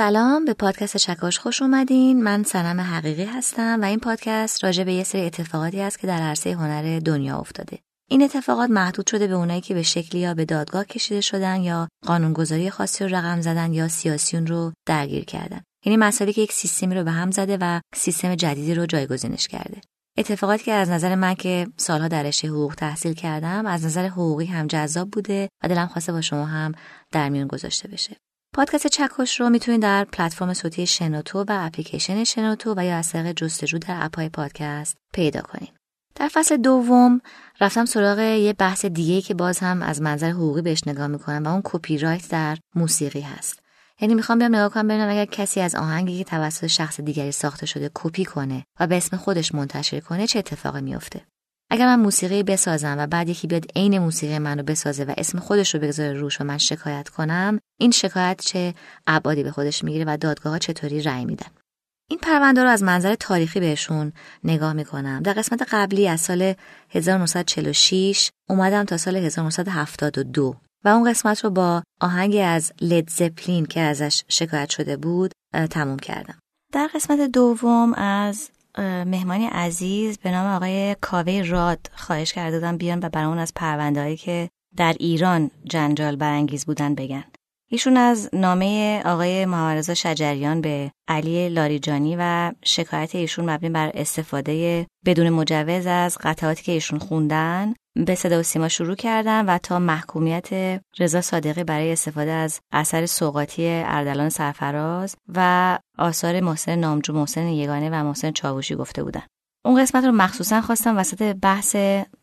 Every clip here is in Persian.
سلام به پادکست چکاش خوش اومدین. من سنم حقیقی هستم و این پادکست راجع به یه سری اتفاقاتی است که در عرصه هنر دنیا افتاده. این اتفاقات محدود شده به اونایی که به شکلی یا به دادگاه کشیده شدن یا قانونگذاری خاصی رو رقم زدن یا سیاسیون رو درگیر کردن. یعنی مسئله که یک سیستمی رو به هم زده و سیستم جدیدی رو جایگزینش کرده. اتفاقاتی که از نظر من که سالها در رشته حقوق تحصیل کردم از نظر حقوقی هم جذاب بوده و دلم خواسته با شما هم در میون گذاشته بشه. پادکست چکش رو می‌تونید در پلتفرم صوتی شنوتو و اپلیکیشن شنوتو و یا از طریق جستجو در اپای پادکست پیدا کنید. در فصل دوم رفتم سراغ یه بحث دیگه که باز هم از منظر حقوقی بهش نگاه می‌کنم و اون کپی رایت در موسیقی هست. یعنی می‌خوام بیام نگاه کنم ببینم اگر کسی از آهنگی که توسط شخص دیگری ساخته شده کپی کنه و به اسم خودش منتشر کنه چه اتفاقی میفته. اگر من موسیقی بسازم و بعد یکی بیاد عین موسیقی منو بسازه و اسم خودش رو بگذاره روش و من شکایت کنم این شکایت چه ابعادی به خودش می‌گیره و دادگاه چطوری رأی میدن؟ این پرونده رو از منظر تاریخی بهشون نگاه می‌کنم. در قسمت قبلی از سال 1946 اومدم تا سال 1972 و اون قسمت رو با آهنگی از لید زپلین که ازش شکایت شده بود تموم کردم. در قسمت دوم از مهمانی عزیز به نام آقای کاوه راد خواهش کرده بودم بیان و برامون از پروندههایی که در ایران جنجال برانگیز بودن بگن. ایشون از نامه آقای محمد شجریان به علی لاریجانی و شکایت ایشون مبنی بر استفاده بدون مجوز از قطعاتی که ایشون خوندن. به صدا و سیما شروع کردن و تا محکومیت رضا صادقی برای استفاده از اثر سوقاتی اردلان سرفراز و آثار محسن نامجو محسن یگانه و محسن چاوشی گفته بودن. اون قسمت رو مخصوصا خواستم وسط بحث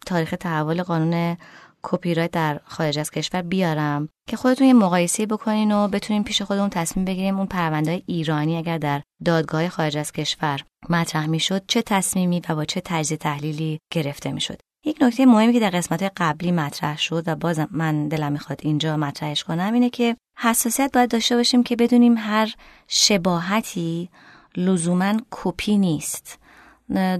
تاریخ تحول قانون کپی رایت در خارج از کشور بیارم که خودتون یه مقایسه بکنین و بتونین پیش خودمون تصمیم بگیریم اون پرونده ایرانی اگر در دادگاه خارج از کشور مطرح می‌شد چه تصمیمی و با چه تجزیه تحلیلی گرفته می‌شد. یک نکته مهمی که در قسمت قبلی مطرح شد و باز من دلم می‌خواد اینجا مطرحش کنم اینه که حساسیت باید داشته باشیم که بدونیم هر شباهتی لزوما کپی نیست.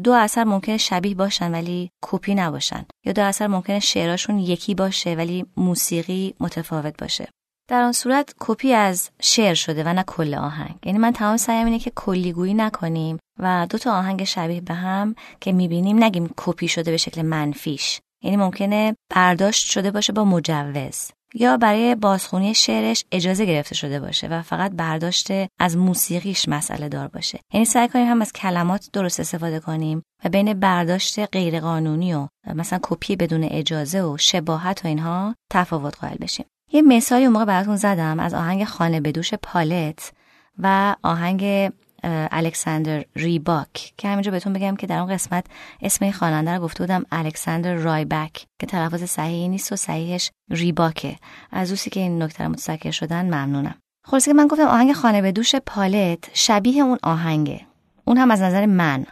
دو اثر ممکنه شبیه باشن ولی کپی نباشن. یا دو اثر ممکنه شعراشون یکی باشه ولی موسیقی متفاوت باشه. در آن صورت کپی از شعر شده و نه کل آهنگ. یعنی من تمام سعیم اینه که کلیگویی نکنیم و دو تا آهنگ شبیه به هم که می‌بینیم نگیم کپی شده به شکل منفیش. یعنی ممکنه برداشت شده باشه با مجوز. یا برای بازخونی شعرش اجازه گرفته شده باشه و فقط برداشت از موسیقیش مسئله دار باشه. یعنی سعی کنیم هم از کلمات درست استفاده کنیم و بین برداشت غیرقانونی و مثلا کپی بدون اجازه و شباهت و اینها تفاوت قائل بشیم. یه مثالی اون موقع براتون زدم از آهنگ خانه بدوش پالت و آهنگ الکساندر ریباک که همینجا بهتون بگم که در اون قسمت اسم این خواننده رو گفته بودم الکساندر رایبک که تلفظ صحیحی نیست و صحیحش ریباکه. از اوسی که این نکته متذکر شدن ممنونم. خلاصه که من گفتم آهنگ خانه به دوش پالت شبیه اون آهنگه. اون هم از نظر من.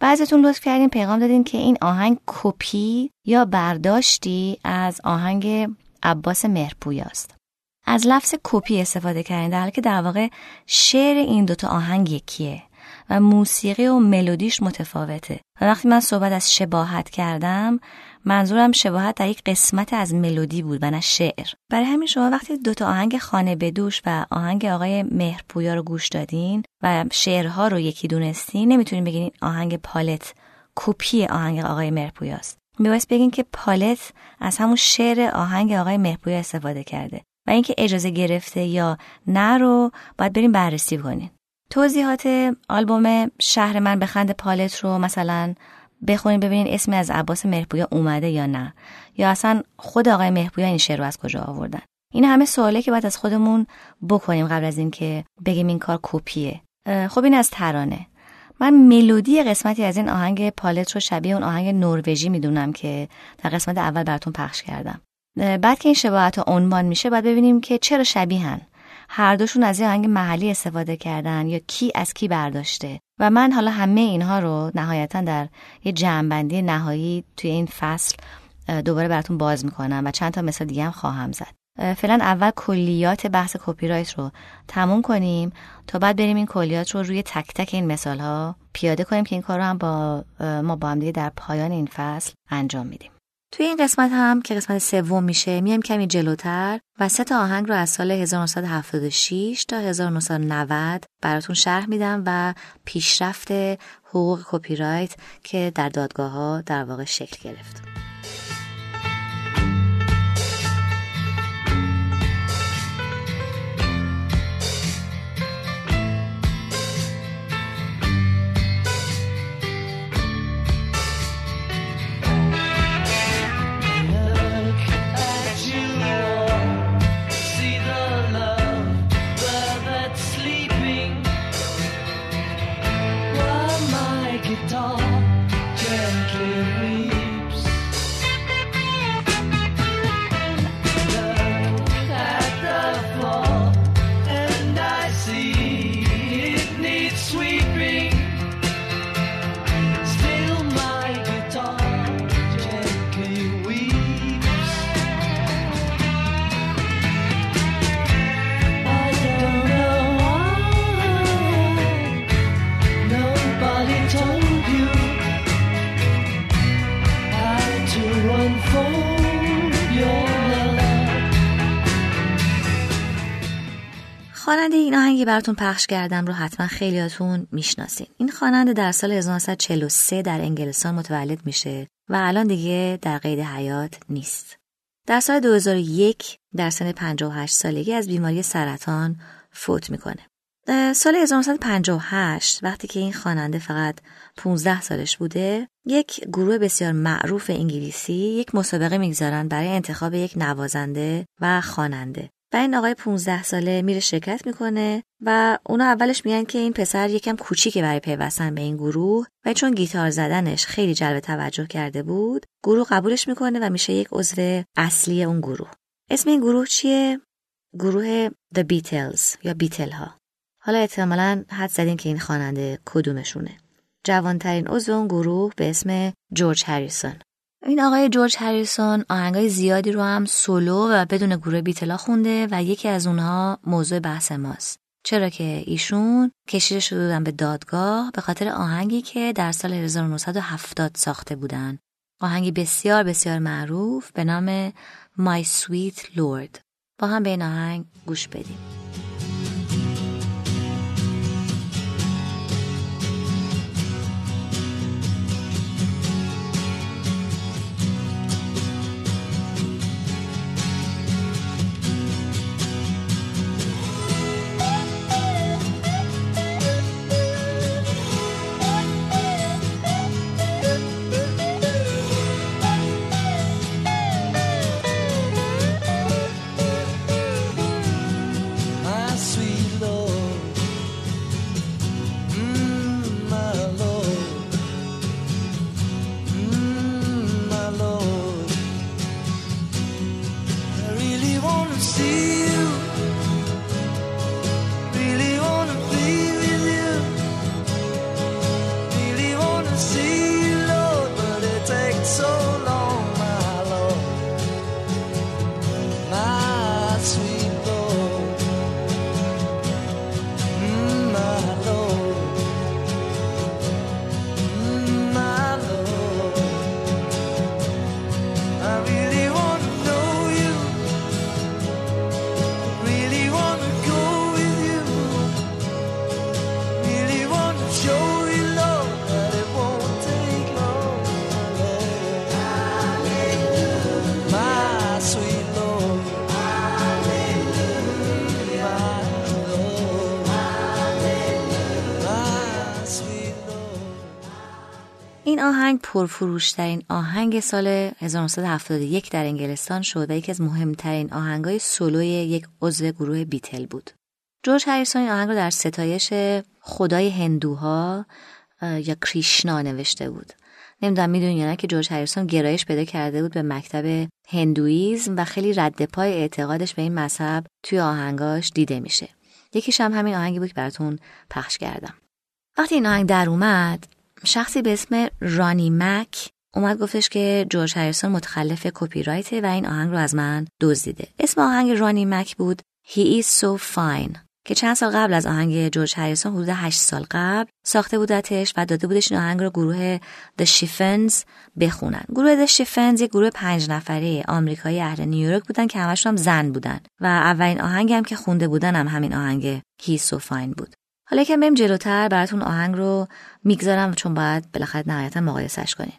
بعضتون لطف کردین پیغام دادین که این آهنگ کپی یا برداشتی از آهنگ عباس مهرپویاست. از لفظ کپی استفاده کردین در حالی که در واقع شعر این دوتا آهنگ یکیه و موسیقی و ملودیش متفاوته. و وقتی من صحبت از شباهت کردم منظورم شباهت در یک قسمت از ملودی بود و نه شعر. برای همین شما وقتی دوتا آهنگ خانه بدوش و آهنگ آقای مهرپویا رو گوش دادین و شعرها رو یکی دونستین نمی‌تونین بگین آهنگ پالت کپی آهنگ آقای مهرپویاست. میبایست بگین که پالت از همون شعر آهنگ آقای مهرپویا استفاده کرده و اینکه اجازه گرفته یا نه رو باید بریم بررسی کنین. توضیحات آلبوم شهر من به خند پالت رو مثلا بخونین ببینین اسمی از عباس مهرپویا اومده یا نه. یا اصلا خود آقای مهرپویا این شعر رو از کجا آوردن؟ این همه سواله که باید از خودمون بکنیم قبل از اینکه بگیم این کار کپیه. خب این از ترانه. من ملودی قسمتی از این آهنگ پالت رو شبیه اون آهنگ نروژی می‌دونم که در قسمت اول براتون پخش کردم. بعد که این شباهت عنوان میشه باید ببینیم که چرا شبیهن هر دوشون از یه آهنگ محلی استفاده کردن یا کی از کی برداشته. و من حالا همه اینها رو نهایتا در یه جمعبندی نهایی توی این فصل دوباره براتون باز می‌کنم و چند تا مثال دیگه هم خواهم زد. فعلا اول کلیات بحث کپی رایت رو تموم کنیم تا بعد بریم این کلیات رو روی تک تک این مثال ها پیاده کنیم که این کار رو هم با ما با هم دیگه در پایان این فصل انجام میدیم توی این قسمت هم که قسمت سوم میشه میایم کمی جلوتر و سه تا آهنگ رو از سال 1976 تا 1990 براتون شرح میدم و پیشرفت حقوق کپی رایت که در دادگاه ها در واقع شکل گرفت. براتون پخش کردم رو حتما خیلیاتون می‌شناسین. این خواننده در سال 1943 در انگلستان متولد میشه و الان دیگه در قید حیات نیست. در سال 2001 در سن 58 سالگی از بیماری سرطان فوت می‌کنه. سال 1958 وقتی که این خواننده فقط 15 سالش بوده یک گروه بسیار معروف انگلیسی یک مسابقه می‌گذارن برای انتخاب یک نوازنده و خواننده این آقای 15 ساله میره شرکت می‌کنه و اونا اولش میگن که این پسر یکم کوچیکه برای پیوستن به این گروه و چون گیتار زدنش خیلی جلب توجه کرده بود گروه قبولش می‌کنه و میشه یک عضو اصلی اون گروه. اسم این گروه چیه؟ گروه The Beatles یا بیتل ها حالا احتمالا حد زدین که این خواننده کدومشونه. جوانترین عضو اون گروه به اسم جورج هریسون. این آقای جورج هریسون آهنگای زیادی رو هم سولو و بدون گروه بیتلا خونده و یکی از اونها موضوع بحث ماست. چرا که ایشون کشیده شده بودن به دادگاه به خاطر آهنگی که در سال 1970 ساخته بودن. آهنگی بسیار بسیار معروف به نام My Sweet Lord. با هم به این آهنگ گوش بدیم. پرفروشترین آهنگ سال 1971 در انگلستان شد و یکی از مهمترین آهنگای سولوی یک عضو گروه بیتل بود. جورج هریسون این آهنگ رو در ستایش خدای هندوها یا کریشنا نوشته بود. نمی‌دونم می‌دونی یا نه که جورج هریسون گرایش پیدا کرده بود به مکتب هندویزم و خیلی رد پای اعتقادش به این مذهب توی آهنگاش دیده میشه. یکیش هم همین آهنگی بود که براتون پخش کردم. وقتی این آهنگ در اومد شخصی به اسم رانی مک اومد گفتش که جورج هریسون متخلف کپی رایته و این آهنگ رو از من دزدیده. اسم آهنگ رانی مک بود He is so fine که چند سال قبل از آهنگ جورج هریسون حدود 8 سال قبل ساخته بودتش و داده بودش این آهنگ رو گروه The Chiffons بخونن گروه The Chiffons یک گروه پنج نفره آمریکایی اهل نیویورک بودن که همشون هم زن بودن و اولین آهنگ هم که خونده بودن هم همین آهنگ He's So Fine بود حالا که بریم جلوتر براتون آهنگ رو می‌گذارم چون باید بالاخره نهایتا مقایسش کنیم.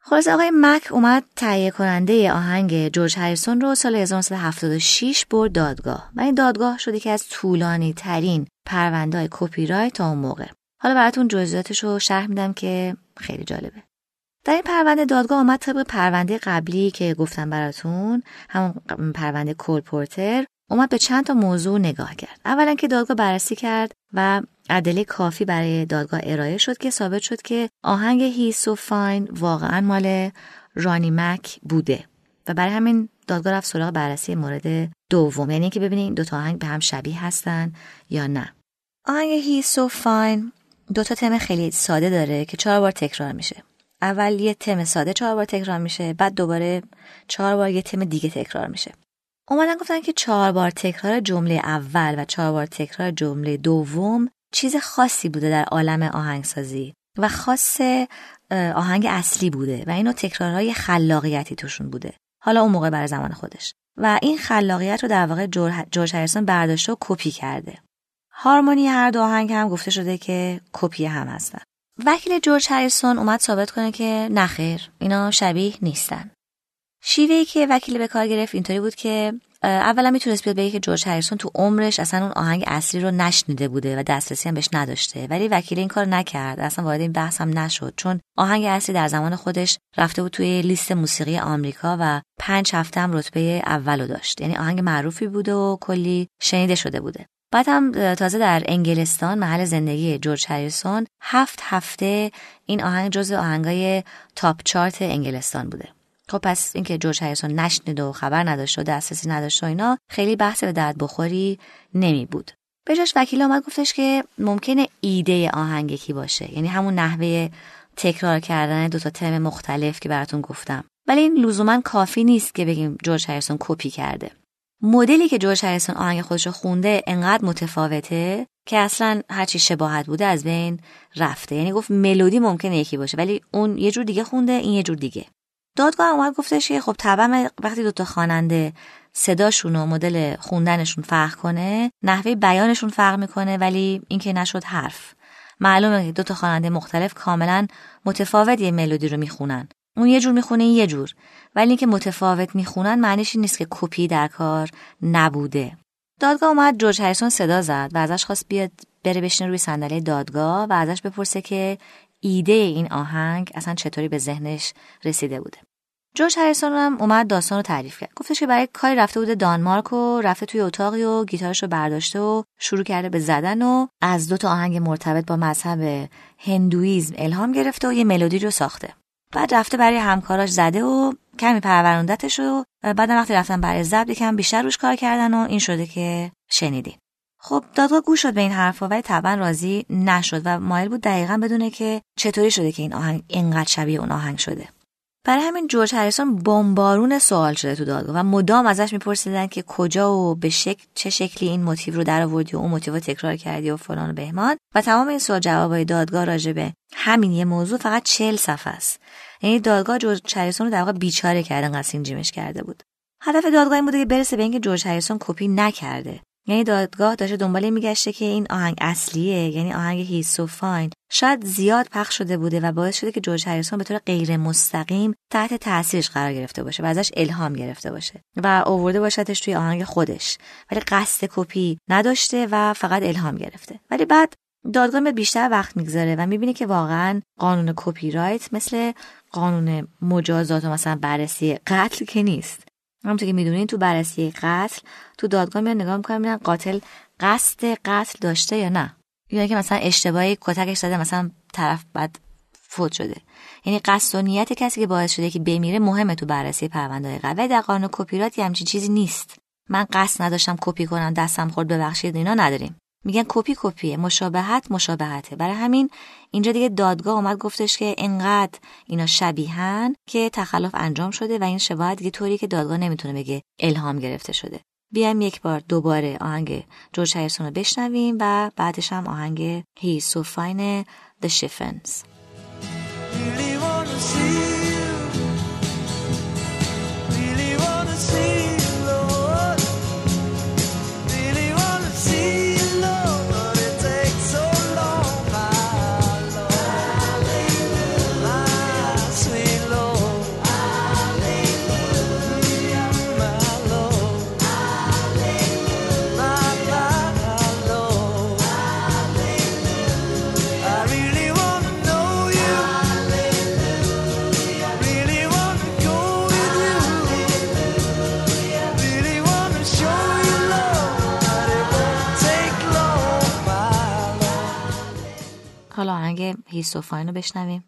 خلاص آقای مک اومد تهیه کننده آهنگ جورج هریسون رو سال 1976 برد دادگاه. و این دادگاه شده که از طولانی ترین پرونده های کپی رایت تا اون موقع. حالا براتون جزئیاتش رو شرح میدم که خیلی جالبه. در این پرونده دادگاه آمد طبق پرونده قبلی که گفتم براتون همون پرونده کول پورتر. اومد به چند تا موضوع نگاه کرد. اولا که دادگاه بررسی کرد و ادله کافی برای دادگاه ارائه شد که ثابت شد که آهنگ هیس و فاین واقعا مال رانی مک بوده و برای همین دادگاه رفت سراغ بررسی مورد دوم. یعنی که ببینید دو تا آهنگ به هم شبیه هستن یا نه. آهنگ هیس و فاین دو تا تم خیلی ساده داره که چهار بار تکرار میشه. اول یه تم ساده چهار بار تکرار میشه بعد دوباره چهار بار یه تم دیگه تکرار میشه. اومدن گفتن که چهار بار تکرار جمله اول و چهار بار تکرار جمله دوم چیز خاصی بوده در عالم آهنگسازی و خاص آهنگ اصلی بوده و اینو تکرارهای خلاقیتی توشون بوده. حالا اون موقع برای زمان خودش. و این خلاقیت رو در واقع جورج هریسون برداشته و کپی کرده. هارمونی هر دو آهنگ هم گفته شده که کپی هم هستن. وکیل جورج هریسون اومد ثابت کنه که نخیر اینا شبیه نیستن. شیوهی که وکیل به کار گرفت اینطوری بود که اولا می‌تونست بیاد بگه که جورج هریسون تو عمرش اصلا اون آهنگ اصلی رو نشنیده بوده و دسترسی هم بهش نداشته. ولی وکیل این کار نکرد. اصلا وارد این بحث هم نشد. چون آهنگ اصلی در زمان خودش رفته بود توی لیست موسیقی آمریکا و پنج هفته هم رتبه اولو داشت. یعنی آهنگ معروفی بوده و کلی شنیده شده بوده. بعد هم تازه در انگلستان محل زندگی جورج هریسون هفت هفته این آهنگ جزو آهنگای تاپ چارت انگلستان بوده. خب پس اینکه جورج هریسون نشنید و خبر نداشت و دسترسی نداشت و اینا خیلی بحث به درد بخوری نمی بود. به جاش وکیل آمد گفتش که ممکنه ایده آهنگ یکی باشه. یعنی همون نحوه تکرار کردن دو تا تم مختلف که براتون گفتم. ولی این لزوما کافی نیست که بگیم جورج هریسون کپی کرده. مدلی که جورج هریسون آهنگ خودش رو خونده انقدر متفاوته که اصلا هرچی شباهت بوده از بین رفته. یعنی گفت ملودی ممکنه یکی باشه ولی اون یه جور دیگه خونده این یه جور دیگه. دادگاه اومد گفتش که خب طبعا وقتی دوتا خواننده صداشون و مدل خوندنشون فرق کنه نحوه بیانشون فرق می‌کنه ولی اینکه نشد حرف. معلومه که دوتا خواننده مختلف کاملا متفاوت یه ملودی رو می‌خونن. اون یه جور می‌خونه این یه جور. ولی اینکه متفاوت می‌خونن معنیش این نیست که کپی در کار نبوده. دادگاه اومد جورج هریسون صدا زد و ازش خواست بیاد بره بشینه روی صندلی دادگاه و ازش بپرسه که ایده این آهنگ اصلا چطوری به ذهنش رسیده بوده. جورج هریسون هم اومد داستان رو تعریف کرد. گفتش که برای کاری رفته بوده دانمارک و رفته توی اتاقی و گیتارش رو برداشته و شروع کرده به زدن و از دو تا آهنگ مرتبط با مذهب هندویزم الهام گرفته و یه ملودی رو ساخته. بعد رفته برای همکاراش زده و کمی پروروندتش و بعد وقتی رفتن برای ضبط یکم بیشتر روش کار کردن و این شده که شنیدین خب دادگاه گوش شد به این حرفا ولی طبعا راضی نشد و مایل بود دقیقا بدونه که چطوری شده که این آهنگ اینقدر شبیه اون آهنگ شده. برای همین جورج هریسون بمبارون سوال شده تو دادگاه و مدام ازش میپرسیدن که کجا و به شکل چه شکلی این موتیو رو در آوردی و اون موتیو رو تکرار کردی و فلان و بهمان. و تمام این سوال جوابای دادگاه راجبه همین یه موضوع فقط چل صفحه است. یعنی دادگاه جورج هریسون رو در واقع بیچاره کرده انقدر جیمش کرده بود. هدف دادگاه این بوده که برسه به اینکه جورج هریسون کپی نکرده. یعنی دادگاه داشته دنبال میگشته که این آهنگ اصلیه یعنی آهنگ هیز سو فاین شاید زیاد پخش شده بوده و باعث شده که جورج هریسون به طور غیر مستقیم تحت تاثیرش قرار گرفته باشه و ازش الهام گرفته باشه و اوورده باشدش توی آهنگ خودش. ولی قصد کپی نداشته و فقط الهام گرفته. ولی بعد دادگاه به بیشتر وقت می‌گذاره و می‌بینه که واقعا قانون کپی رایت مثل قانون مجازات و مثلا بررسی قتل که نیست. همونطور که می‌دونین تو بررسی قتل تو دادگاه میان نگاه می‌کنن می‌بینن قاتل قصد قتل داشته یا نه. یا که مثلا اشتباهی کتکش زده مثلا طرف بعد فوت شده. یعنی قصد و نیت کسی که باعث شده که بمیره مهمه تو بررسی پرونده قتل در قانون کپی رایت همچین چیزی نیست. من قصد نداشتم کپی کنم دستم خورد ببخشید اینا نداریم. میگن کپی کپیه مشابهت مشابهته. برای همین اینجا دیگه دادگاه اومد گفتش که انقدر اینا شبیهن که تخلف انجام شده و این شباهت دیگه طوری که دادگاه نمی‌تونه بگه الهام گرفته شده. بیایم یک بار دوباره آهنگ جورج هریسون رو بشنویم و بعدش هم آهنگ So Fine The Chiffons حالا آهنگ هیستوفاین رو بشنویم.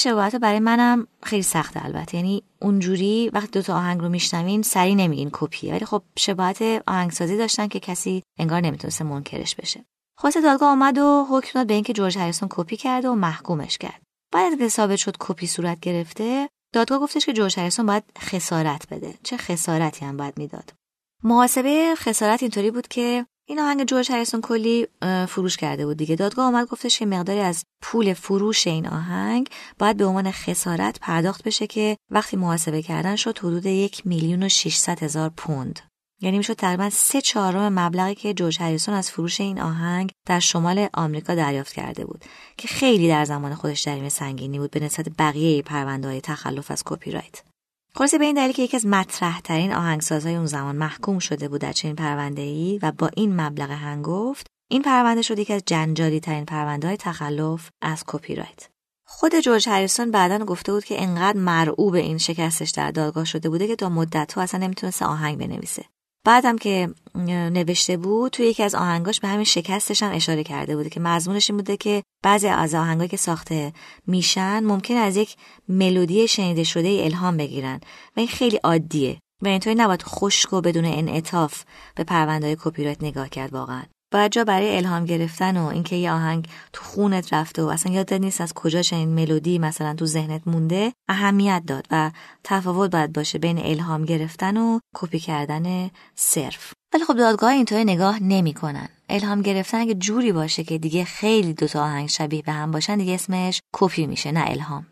شباهت برای منم خیلی سخته البته. یعنی اونجوری وقتی دوتا آهنگ رو میشنوین سری نمیگین کپیه. ولی خب شباهت آهنگسازی داشتن که کسی انگار نمی‌تونسته منکرش بشه. خواست دادگاه آمد و حکم داد به اینکه جورج هریسون کپی کرده و محکومش کرد. بعد از ثابت شد کپی صورت گرفته دادگاه گفتش که جورج هریسون باید خسارت بده. چه خسارتی هم باید می‌داد. محاسبه خسارت اینطوری بود که این آهنگ جورج هریسون کلی فروش کرده بود دیگه. دادگاه آمد گفتش که مقداری از پول فروش این آهنگ باید به عنوان خسارت پرداخت بشه که وقتی محاسبه کردن شد حدود یک میلیون و 600 هزار پوند. یعنی می‌شد تقریبا سه چهارم مبلغی که جورج هریسون از فروش این آهنگ در شمال آمریکا دریافت کرده بود که خیلی در زمان خودش جریمه سنگینی بود به نسبت بقیه پرونده های تخلف از کپی رایت. خلاصه به این دلیل که یکی از مطرح ترین آهنگسازهای اون زمان محکوم شده بود در چنین پرونده ای و با این مبلغ هنگفت این پرونده شد یکی از جنجالی ترین پرونده های تخلف از کپی رایت خود جورج هریسون بعدا گفته بود که انقدر مرعوب این شکستش در دادگاه شده بوده که تا مدت اصلا نمی‌تونسته آهنگ بنویسه. بعدم که نوشته بود توی یکی از آهنگاش به همین شکستش هم اشاره کرده بوده که مضمونش این بوده که بعضی از آهنگایی که ساخته میشن ممکن از یک ملودی شنیده شده ای الهام بگیرن و این خیلی عادیه. و اینطوری نباید خشک و بدون انعطاف به پروندهای کپی رایت نگاه کرد واقعا. باید جا برای الهام گرفتن و اینکه یه آهنگ تو خونت رفته و اصلا یادت نیست از کجا چنین ملودی مثلا تو ذهنت مونده اهمیت داد و تفاوت باید باشه بین الهام گرفتن و کپی کردن صرف. ولی خب دادگاه اینطوری نگاه نمی‌کنن. الهام گرفتن اگه جوری باشه که دیگه خیلی دوتا آهنگ شبیه به هم باشن دیگه اسمش کپی میشه نه الهام.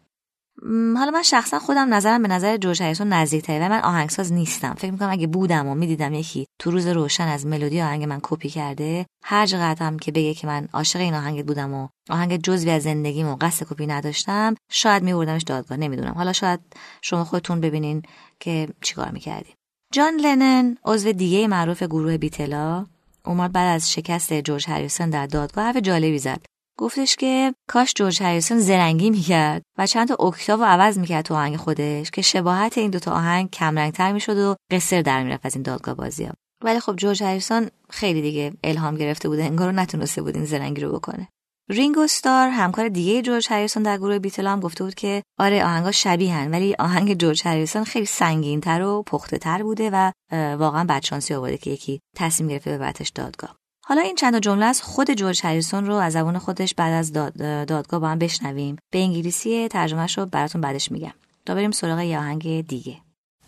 حالا من شخصا خودم نظرم به نظر جورج هریسون نزدیکتره و من آهنگساز نیستم. فکر می‌کنم اگه بودم و می‌دیدم یکی تو روز روشن از ملودی آهنگ من کپی کرده هر چقدر که بگه که من عاشق این آهنگ بودم و آهنگ جزوی از زندگیم و قصد کپی نداشتم شاید میوردمش دادگاه نمی‌دونم. حالا شاید شما خودتون ببینین که چیکار می‌کردین. جان لنن عضو دیگه معروف گروه بیتلا اومد بعد از شکست جورج هریسون در دادگاه حرف جالبی زد. گفتش که کاش جورج هریسون زرنگی می‌کرد و چند تا اکتاو عوض می‌کرد تو آهنگ خودش که شباهت این دوتا آهنگ کمرنگتر می‌شد و قصر در می‌رفت از این دادگاه بازی ها. ولی خب جورج هریسون خیلی دیگه الهام گرفته بوده انگار نتونسته بود این زرنگی رو بکنه رینگو ستار همکار دیگه جورج هریسون در گروه بیتل هم گفته بود که آره آهنگا شبیهن ولی آهنگ جورج هریسون خیلی سنگین تر و پخته تر بوده و واقعا بدشانسی آورده که یکی تصمیم گرفته ببرتش دادگاه حالا این چند جمله از خود جورج هریسون رو از زبان خودش بعد از دادگاه با هم بشنویم به انگلیسی ترجمهش رو براتون بعدش میگم تا بریم سراغ یه آهنگ دیگه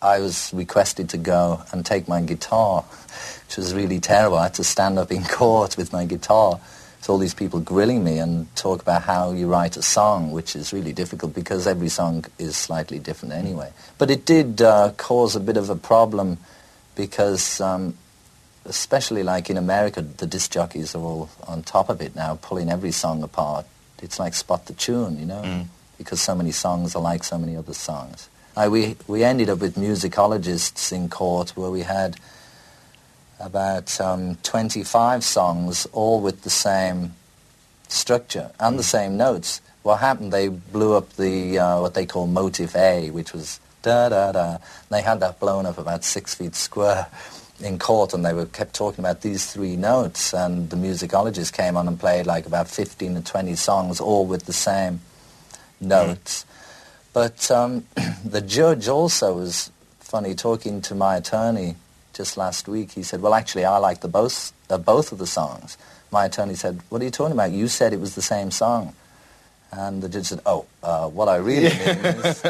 I was requested to go and take my guitar, which was really terrible. I had to stand up in court with my guitar. So all these people grilling me and talk about how you write a song, which is really difficult because every song is slightly different anyway. But it did uh, cause a bit of a problem because um, especially like in America, the disc jockeys are all on top of it now, pulling every song apart. It's like spot the tune, you know, mm. because so many songs are like so many other songs. I, we, we ended up with musicologists in court where we had about um, 25 songs, all with the same structure and the same notes. What happened, they blew up the, uh, what they call motive A, which was da-da-da. They had that blown up about six feet square in court and they were kept talking about these three notes and the musicologist came on and played like about 15 or 20 songs all with the same notes. Mm. But um, the judge also was funny talking to my attorney just last week. He said, well, actually, I like the both, uh, both of the songs. My attorney said, what are you talking about? You said it was the same song. And the judge said, oh, uh, what I really mean is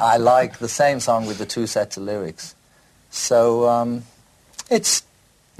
I like the same song with the two sets of lyrics. So um, it's,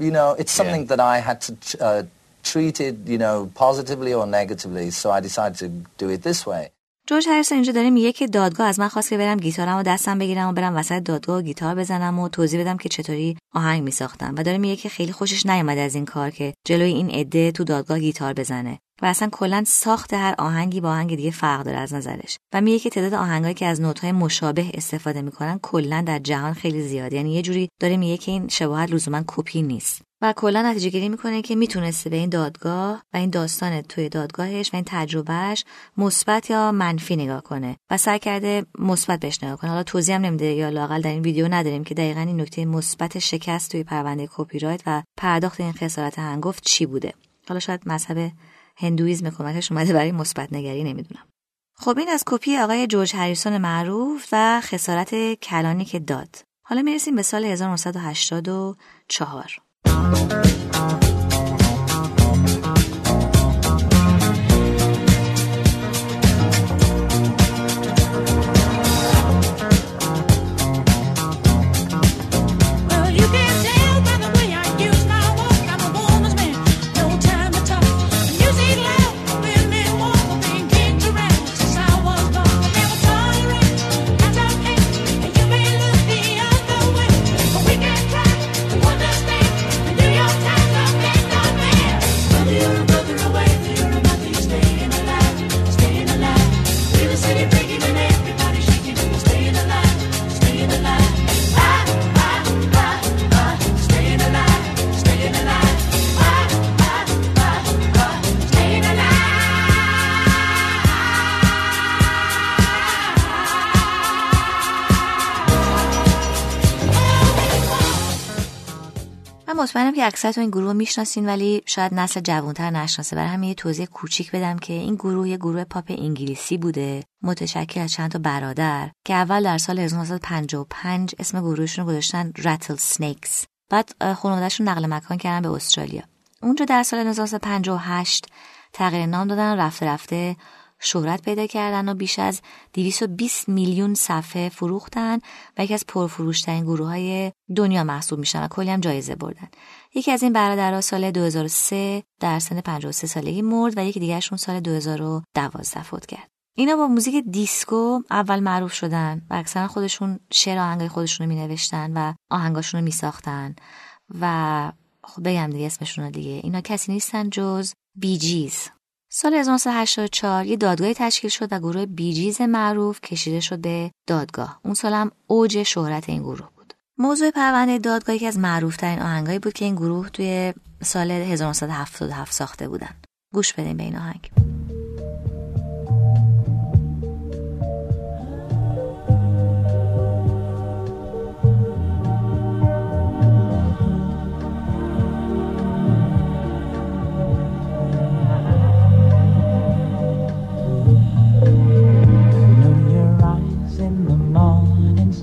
you know, it's something yeah. that I had to uh, treat it, you know, positively or negatively. So I decided to do it this way. جورج هریسون اینجا داره میگه که دادگاه از من خواست که برم گیتارم و دستم بگیرم و برم وسط دادگاه و گیتار بزنم و توضیح بدم که چطوری آهنگ میساختم و داره میگه که خیلی خوشش نیومده از این کار که جلوی این عده تو دادگاه گیتار بزنه و اصلا کلا ساخت هر آهنگی با آهنگ دیگه فرق داره از نظرش. و میگه که تعداد آهنگایی که از نوت‌های مشابه استفاده می‌کنن کلا در جهان خیلی زیاد یعنی یه جوری داره میگه که این شباهت لزوما کپی نیست. و کلا نتیجه گیری می‌کنه که می‌تونسته به این دادگاه و این داستان توی دادگاهش و این تجربهش مثبت یا منفی نگاه کنه و سعی کرده مثبت بهش نگاه کنه. حالا توضیح هم نمیده یا لاقل در این ویدیو نداریم که دقیقا این نکته مثبت شکست توی پرونده کپی رایت و پرداخت این خسارت هنگفت چی بوده. حالا شاید مذهب هندویزم کمکش اومده برای مثبت نگری نمی‌دونم. خب این از کپی آقای جورج هریسون معروف و خسارت کلانی که داد. حالا می‌رسیم به سال 1984 که اکثرتون این گروه می‌شناسین ولی شاید نسل جوانتر نشناسه. برای همین یه توضیح کوچیک بدم که این گروه یه گروه پاپ انگلیسی بوده متشکل از چند تا برادر که اول در سال 1955 اسم گروهشون رو گذاشتن Rattlesnakes بعد خانوادهشون نقل مکان کردن به استرالیا. اونجا در سال 1958 تغییر نام دادن رفته رفته شهرت پیدا کردن و بیش از 220 میلیون صفحه فروختن و یکی از پرفروشترین گروه های دنیا محسوب میشن و کلی هم جایزه بردن. یکی از این برادرها سال 2003 در سن 53 سالگی مرد و یکی دیگرشون سال 2012 فوت کرد اینا با موزیک دیسکو اول معروف شدن و اکثرا خودشون شعر آهنگای خودشون رو می نوشتن و آهنگاشون رو می ساختن و خب بگم دیگه اسمشون رو دیگه اینا کسی نیستن جز Bee Gees سال 1984 یه دادگاهی تشکیل شد و گروه Bee Gees معروف کشیده شد به دادگاه. اون سال هم اوج شهرت این گروه بود. موضوع پرونده دادگاه یکی از معروفترین آهنگایی بود که این گروه توی سال 1977 ساخته بودن گوش بدیم به این آهنگ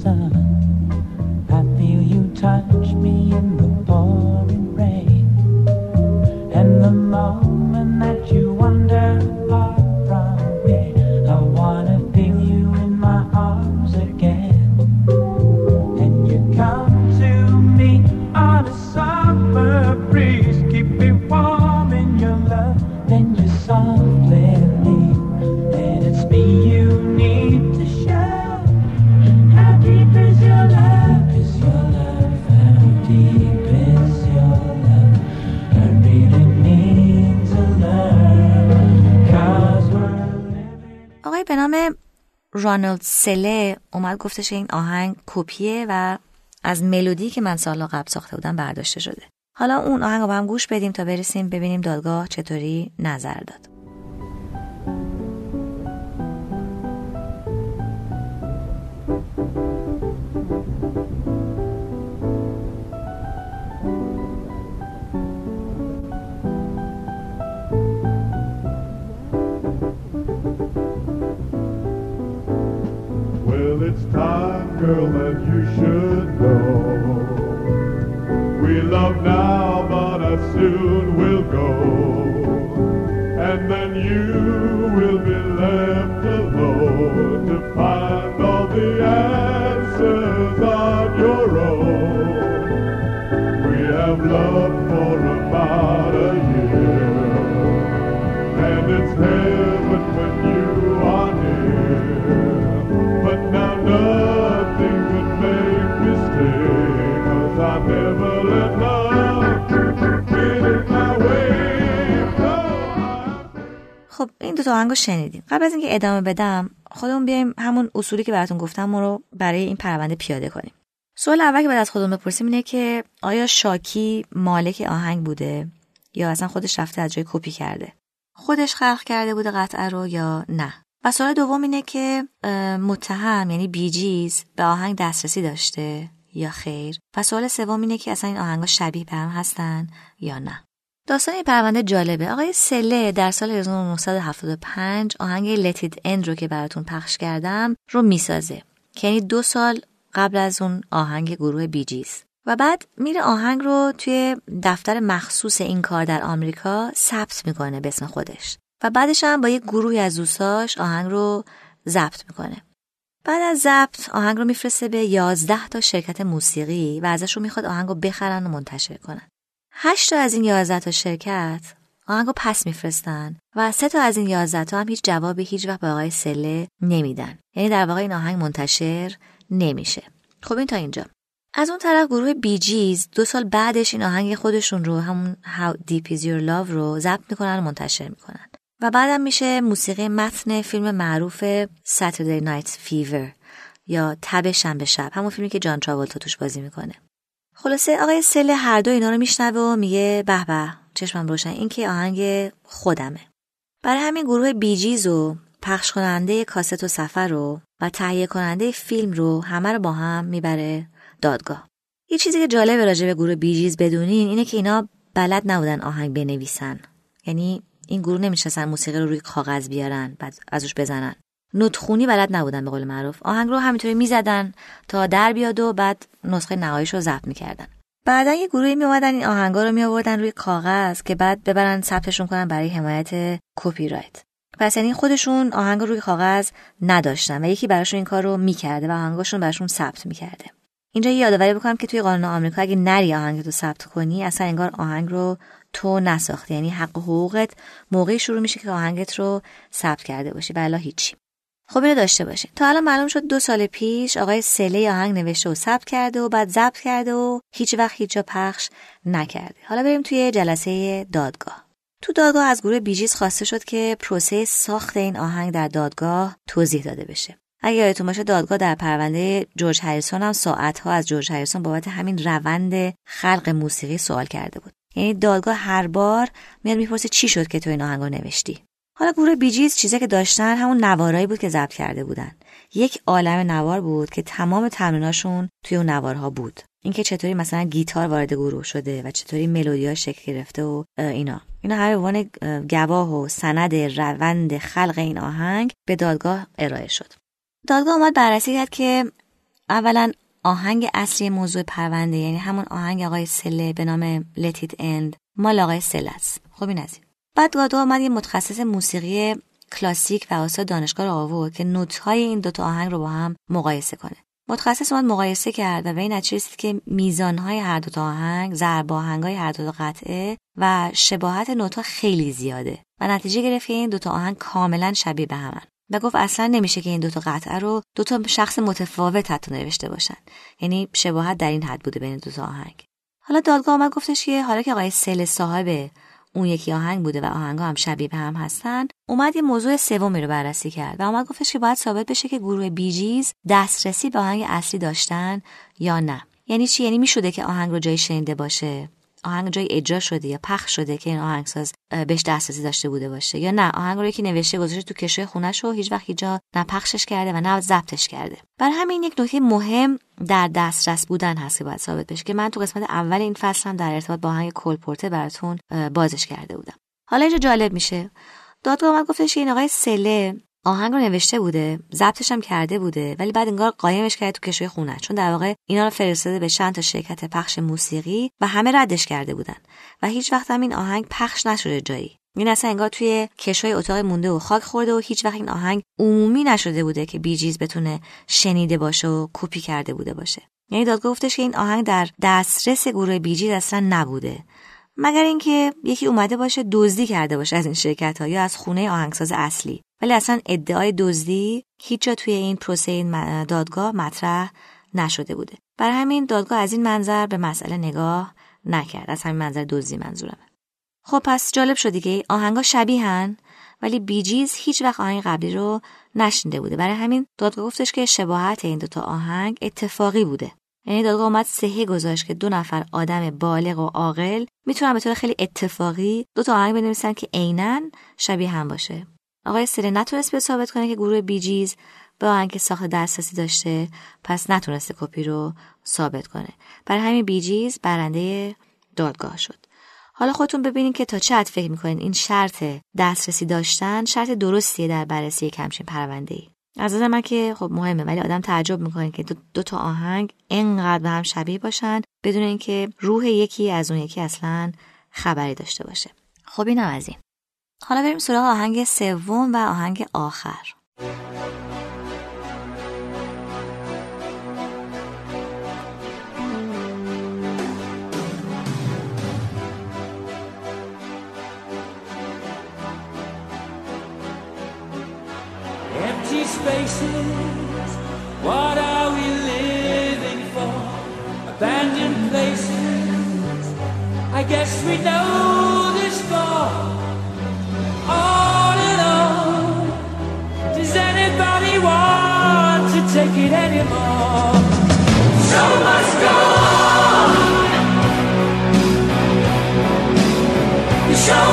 sun. touch me in the pouring rain and the. آقای به نام رانالد سله اومد گفتش این آهنگ کپیه و از ملودی که من سالها قبل ساخته بودم برداشته شده. حالا اون آهنگ رو با هم گوش بدیم تا برسیم ببینیم دادگاه چطوری نظر داد. It's time, girl, that you should know. We love now, but as soon we'll go. And then you خب این دو تا آهنگ رو شنیدیم. قبل از اینکه ادامه بدم خودمون بیایم همون اصولی که براتون گفتم رو برای این پرونده پیاده کنیم. سوال اول که باید از خودمون بپرسیم اینه که آیا شاکی مالک آهنگ بوده یا اصلا خودش رفته از جای کپی کرده؟ خودش خلق کرده بوده قطعه رو یا نه؟ و سوال دوم اینه که متهم یعنی بیجیز به آهنگ دسترسی داشته؟ یا خیر؟ و سوال سوم اینه که اصلا این آهنگا شبیه به هم هستن یا نه؟ داستان این پرونده جالبه. آقای سله در سال 1975 آهنگ It End رو که براتون پخش کردم رو می‌سازه. که یعنی دو سال قبل از اون آهنگ گروه بیجیز و بعد میره آهنگ رو توی دفتر مخصوص این کار در آمریکا ثبت می‌کنه به اسم خودش. و بعدش هم با یه گروهی از دوستاش آهنگ رو ضبط می‌کنه. بعد از ضبط آهنگ رو میفرسته به 11 تا شرکت موسیقی و ازش رو می‌خواد آهنگ رو بخرن و منتشر کنن. هشت تا از این 11 تا شرکت آهنگ رو پس میفرستن و سه تا از این 11 تا هم هیچ جوابی هیچ وقت به آقای سله نمیدن. یعنی در واقع این آهنگ منتشر نمیشه. خب این تا اینجا. از اون طرف گروه بیجیز دو سال بعدش این آهنگ خودشون رو همون How Deep Is Your Love رو ضبط می‌کنن و منتشر می‌کنن. و بعدم میشه موسیقی متن فیلم معروف Saturday Night Fever یا تب شنبه شب همون فیلمی که جان تراولتا توش بازی می‌کنه. خلاصه آقای سله هر دو اینا رو میشنوه و میگه به به چشمم روشن این که آهنگ خودمه. برای همین گروه بیجیز و پخش کننده کاست و سفر رو و تهیه کننده فیلم رو همه رو با هم می‌بره دادگاه. یه چیزی که جالبه راجع به گروه بیجیز بدونین اینه که اینا بلد نبودن آهنگ بنویسن. یعنی این گروه نمی‌شناسن موسیقی رو روی کاغذ بیارن بعد ازش بزنن. نوتخونی بلد نبودن به قول معروف. آهنگ رو همینطوری می‌زدن تا در بیاد و بعد نسخه نهاییش رو ضبط می‌کردن. بعدا یه گروهی می اومدن این آهنگا رو می آوردن روی کاغذ که بعد ببرن ثبتشون کنن برای حمایت کپی رایت پس یعنی خودشون آهنگ رو روی کاغذ نداشتن و یکی براشون این کار رو می‌کرده و آهنگاشون براشون ثبت می‌کرده. اینجا یه یادآوری بکنم که توی قانون آمریکا اگه نری آهنگ تو ثبت کنی اصلا انگار آهنگ رو تو نساختی. یعنی حق و حقوقت موقعی شروع میشه که آهنگت رو ثبت کرده باشی بلا هیچی. خب اینو داشته باشین تا الان معلوم شد دو سال پیش آقای سله آهنگ نوشته و ثبت کرده و بعد ضبط کرده و هیچ وقت هیچ جا پخش نکرده. حالا بریم توی جلسه دادگاه. تو دادگاه از گروه بیجیز خواسته شد که پروسه ساخت این آهنگ در دادگاه توضیح داده بشه. اگه یادتون باشه دادگاه در پرونده جورج هریسون هم ساعتها از جورج هریسون بابت همین روند خلق موسیقی سوال کرده بود. یعنی دادگاه هر بار میاد می‌پرسه چی شد که تو این آهنگ رو نوشتی. حالا گروه بیجیز چیزی که داشتن همون نوارایی بود که ضبط کرده بودن. یک عالم نوار بود که تمام تمریناشون توی اون نوارها بود. اینکه چطوری مثلا گیتار وارد گروه شده و چطوری ملودیا شکل گرفته و اینا. اینا هر عنوان گواه و سند روند خلق این آهنگ به دادگاه ارائه شد. دادگاه اومد بررسی کرد که اولا آهنگ اصلی موضوع پرونده یعنی همون آهنگ آقای سله به نام It End مال آقای سله است. خب این بعد دادگاه اومد یه متخصص موسیقی کلاسیک و استاد دانشگاه رو آورد که نوت‌های این دوتا آهنگ رو با هم مقایسه کنه. متخصص اومد مقایسه کرد و به این نتیجه رسید که میزانهای هر دوتا آهنگ ضرب آهنگای هر دوتا قطعه و شباهت نوت‌ها خیلی زیاده. و نتیجه گرفت که این دوتا آهنگ کاملا شبیه به همن. و گفت اصلا نمیشه که این دوتا قطعه رو دوتا شخص متفاوت حتی نوشته باشن. یعنی شباهت در این حد بوده بین دوتا آهنگ. حالا دادگاه آمد گفتش که حالا که آقای سل صاحب اون یکی آهنگ بوده و آهنگ هم شبیه به هم هستن اومد یه موضوع سومی رو بررسی کرد و اومد گفتش که باید ثابت بشه که گروه بیجیز دسترسی به آهنگ اصلی داشتن یا نه. یعنی چی؟ یعنی می‌شده که آهنگ رو جای شنیده باشه؟ آهنگ جای اجرا شده یا پخش شده که این آهنگساز بهش دسترسی داشته بوده باشه یا نه؟ آهنگ رو یکی نوشته گذاشته تو کشوی خونش و هیچ وقت هیچ نه پخشش کرده و نه ضبطش کرده. برای همین یک نکته مهم در دسترس بودن هست که باید ثابت بشه که من تو قسمت اول این فصل هم در ارتباط با آهنگ کلپورته براتون بازش کرده بودم. حالا اینجا جالب میشه. دادگاه اومد گفتش این آقای سله آهنگ رو نوشته بوده ضبطش هم کرده بوده ولی بعد انگار قایمش کرده تو کشوی خونه. چون در واقع اینا رو فرستاده به چند تا شرکت پخش موسیقی و همه ردش کرده بودن. و هیچ وقت هم این آهنگ پخش نشده جایی. این اصلا انگار توی کشوی اتاق مونده و خاک خورده و هیچ وقت این آهنگ عمومی نشده بوده که بیجیز بتونه شنیده باشه و کپی کرده بوده باشه. یعنی دادگاه گفتش که این آهنگ در دسترس گروه بیجیز اصلا نبوده. مگر اینکه یکی اومده باشه دزدی کرده باشه از این شرکت ها یا از خونه آهنگساز اصلی. ولی اصلا ادعای دزدی هیچ جا توی این پروسه دادگاه مطرح نشده بوده. برای همین دادگاه از این منظر به مسئله نگاه نکرد. از همین منظر دزدی منظورمه. خب پس جالب شدی که آهنگا شبیهن ولی Bee Gees هیچ وقت آهنگ قبلی رو نشنیده بوده. برای همین دادگاه گفتش که شباهت این دوتا آهنگ اتفاقی بوده. یعنی دادگاه اومد صحه گذاشت که دو نفر آدم بالغ و عاقل می‌تونن به طور خیلی اتفاقی دو تا آهنگ بنویسن که عینا شبیه هم باشه. آقای سله نتونست به ثابت کنه که گروه Bee Gees به آهنگ ساخت دسترسی داشته پس نتونسته کپی رو ثابت کنه. برای همین Bee Gees برنده دادگاه شد. حالا خودتون ببینید که تا چه حد فکر می‌کنین این شرط دسترسی داشتن شرط درستیه در بررسی یک همچین پرونده ای از من که خب مهمه ولی آدم تعجب می‌کنه که دو, تا آهنگ انقدر به هم شبیه باشن بدون اینکه روح یکی از اون یکی اصلا خبری داشته باشه. خب اینم از این. حالا بریم سراغ آهنگ سوم و آهنگ آخر Empty spaces, what are we living for? Abandoned places, I guess we know this far. on and on. Does anybody want to take it anymore? So much go on. The show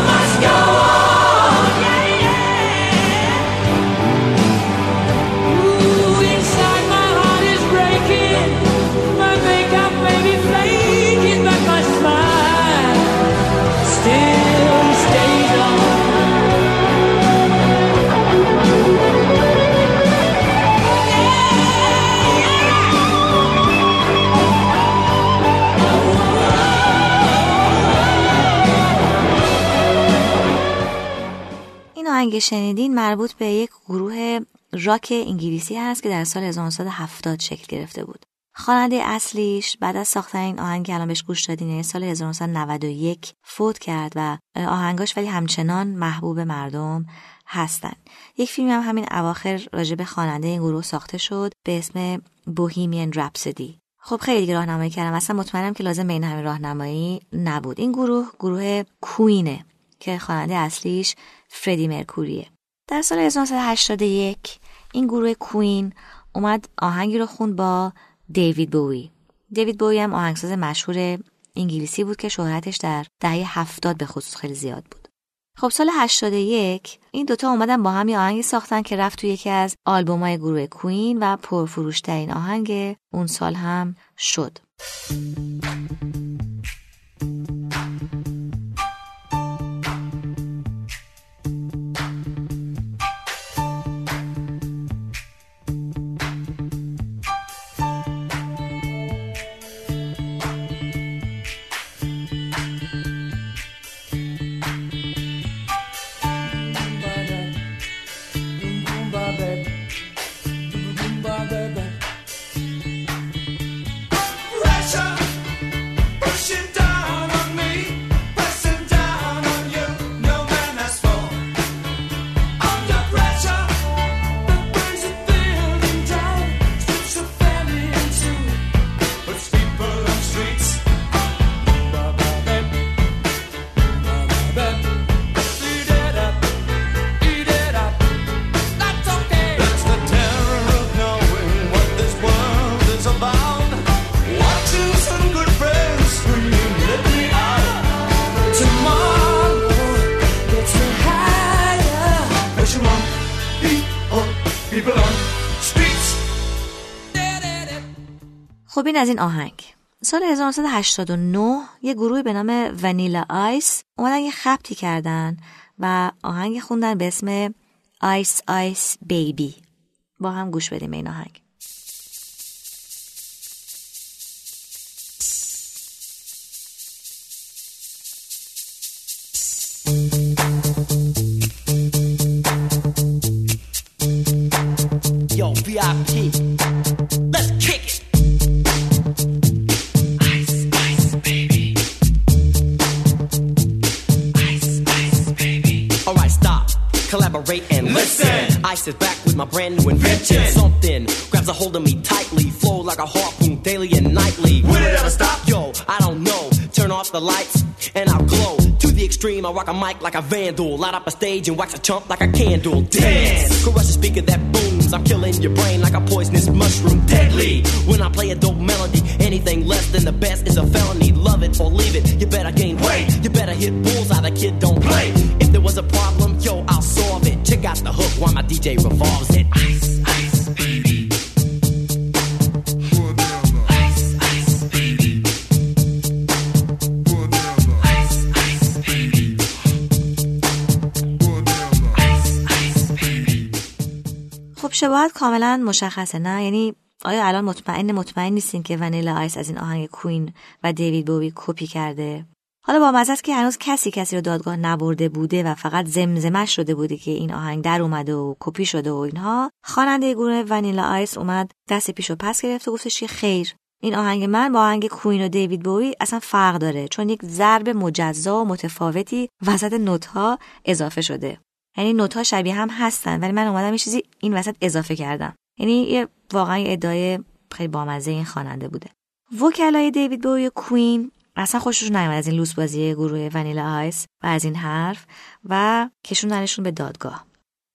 آهنگ شنیدین مربوط به یک گروه راک انگلیسی هست که در سال 1970 شکل گرفته بود. خواننده اصلیش بعد از ساختن این آهنگ که الان بهش گوش دادین یعنی سال 1991 فوت کرد و آهنگاش ولی همچنان محبوب مردم هستن. یک فیلم هم همین اواخر راجع به خواننده این گروه ساخته شد به اسم بوهیمین رپسدی. خب خیلی دیگه راهنمایی کردم اصلا مطمئنم که لازم بین همین راهنمایی نبود این گروه گروه کوینه که خواننده اصلیش فردی مرکوریه. در سال 1981 این گروه کوین اومد آهنگی رو خوند با دیوید بوی دیوید بوی هم آهنگساز مشهور انگلیسی بود که شهرتش در دهه هفتاد به خصوص خیلی زیاد بود. خب سال 81 این دوتا اومدن با هم یه آهنگی ساختن که رفت تو یکی از آلبومای گروه کوین و پرفروشترین آهنگ اون سال هم شد. خب این از این آهنگ. سال 1989 یه گروه به نام ونیلا آیس اومدن یه خبتی کردن و آهنگ خوندن به اسم آیس آیس بیبی با هم گوش بدیم این آهنگ. Ice is back with my brand new invention. Something grabs a hold of me tightly, flow like a harpoon daily and nightly. Will it ever stop? Yo, I don't know. Turn off the lights and I'll glow. To the extreme, I rock a mic like a vandal. Light up a stage and wax a chump like a candle. Dance! Crush a speaker that booms. I'm killing your brain like a poisonous mushroom. Deadly! When I play a dope melody, anything less than the best is a felony. Love it or leave it. You better gain weight. You better hit bullseye. The kid don't play. I'll solve it. Check out the hook while my DJ revolves it. Ice, ice, baby. Ice, ice, baby. Ice, ice, baby. Ice, ice, baby. خب شباهت کاملا مشخصه نه یعنی آیا الان مطمئن مطمئن نیستین که ونیلا آیس از این آهنگ کوین و دیوید بوی کپی کرده حالا با مزه است که هنوز کسی کسی رو دادگاه نبرده بوده و فقط زمزمش شده بوده که این آهنگ در اومده و کپی شده و اینها. خواننده گروه ونیلا آیس اومد دست پیش و پس گرفت و گفتش که خیر این آهنگ من با آهنگ کوین و دیوید بوی اصلا فرق داره چون یک ضرب مجزا و متفاوتی وسط نوت‌ها اضافه شده. یعنی نوت‌ها شبیه هم هستن ولی من اومدم یه چیزی این وسط اضافه کردم. یعنی یه واقعا ادعای خیلی بامزه این خواننده بوده. وکلای دیوید بویی و Queen اصلا خوششون نیومد از این لوس بازی گروه Vanilla Ice و از این حرفا و کشوندنشون به دادگاه.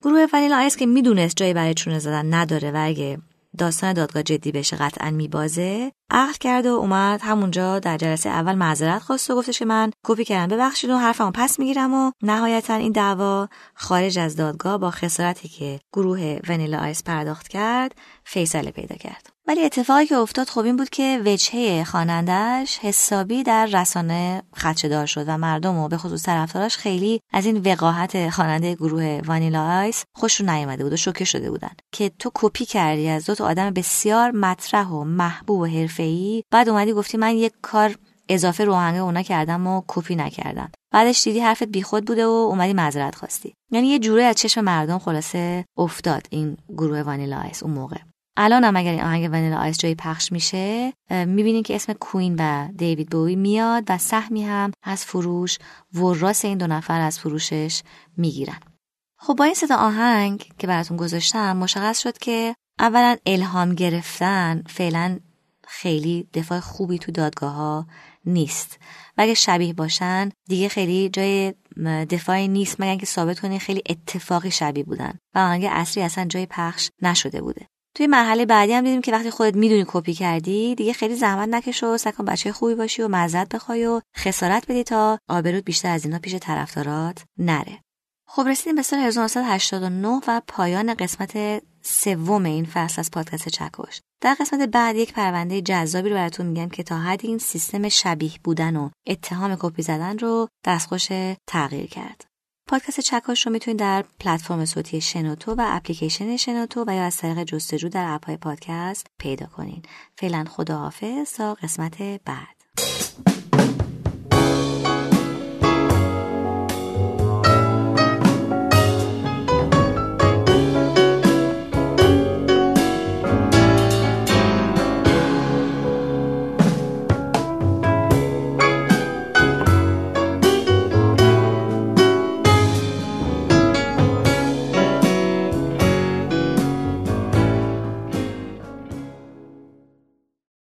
گروه Vanilla Ice که می‌دونست جایی برای چونه زدن نداره و اگه داستان دادگاه جدی بشه قطعا میبازه عقد کرد و اومد همونجا در جلسه اول معذرت خواست و گفتش که من کپی کردم ببخشید و حرفمو پس می‌گیرم و نهایتا این دعوا خارج از دادگاه با خسارتی که گروه Vanilla Ice پرداخت کرد فیصله پیدا کرد. ولی اتفاقی که افتاد خب این بود که وجهه خوانندهش حسابی در رسانه خدشه‌دار شد و مردم و به خصوص طرفداراش خیلی از این وقاحت خواننده گروه Vanilla Ice خوششون نیامده بود و شوکه شده بودن. که تو کپی کردی از دو تا آدم بسیار مطرح و محبوب و حرفه‌ای بعد اومدی گفتی من یک کار اضافه رو آهنگ اونا کردم و کپی نکردم. بعدش دیدی حرفت بیخود بوده و اومدی معذرت خواستی. یعنی یه جوره از چشم مردم خلاصه افتاد این گروه Vanilla Ice اون موقع. الان هم اگر این آهنگ ونیلا آیس جایی پخش میشه می‌بینین که اسم کوین و دیوید بوی میاد و سهمی هم از فروش وراس این دو نفر از فروشش می‌گیرن. خب با این ستا آهنگ که براتون گذاشتم مشخص شد که اولا الهام گرفتن فعلا خیلی دفاع خوبی تو دادگاه ها نیست. و اگه شبیه باشن دیگه خیلی جای دفاعی نیست مگر که ثابت کنی خیلی اتفاقی شبیه بودن. و آهنگ اصلی اصلا جای پخش نشده بوده. توی مرحله بعدی هم دیدیم که وقتی خودت می‌دونی کپی کردی دیگه خیلی زحمت نکش و سعی کن بچه خوبی باشی و معذرت بخوای و خسارت بدی تا آبروت بیشتر از اینا پیش طرفدارات نره. خب رسیدیم به سال 1989 و پایان قسمت سوم این فصل از پادکست چکش. در قسمت بعد یک پرونده جذابی رو براتون میگم که تا حدی این سیستم شبیه بودن و اتهام کپی زدن رو دستخوش تغییر کرد. پادکست چکش رو می‌تونید در پلتفرم صوتی شنوتو و اپلیکیشن شنوتو و یا از طریق جستجو در اپهای پادکست پیدا کنین. فعلا خداحافظ تا قسمت بعد.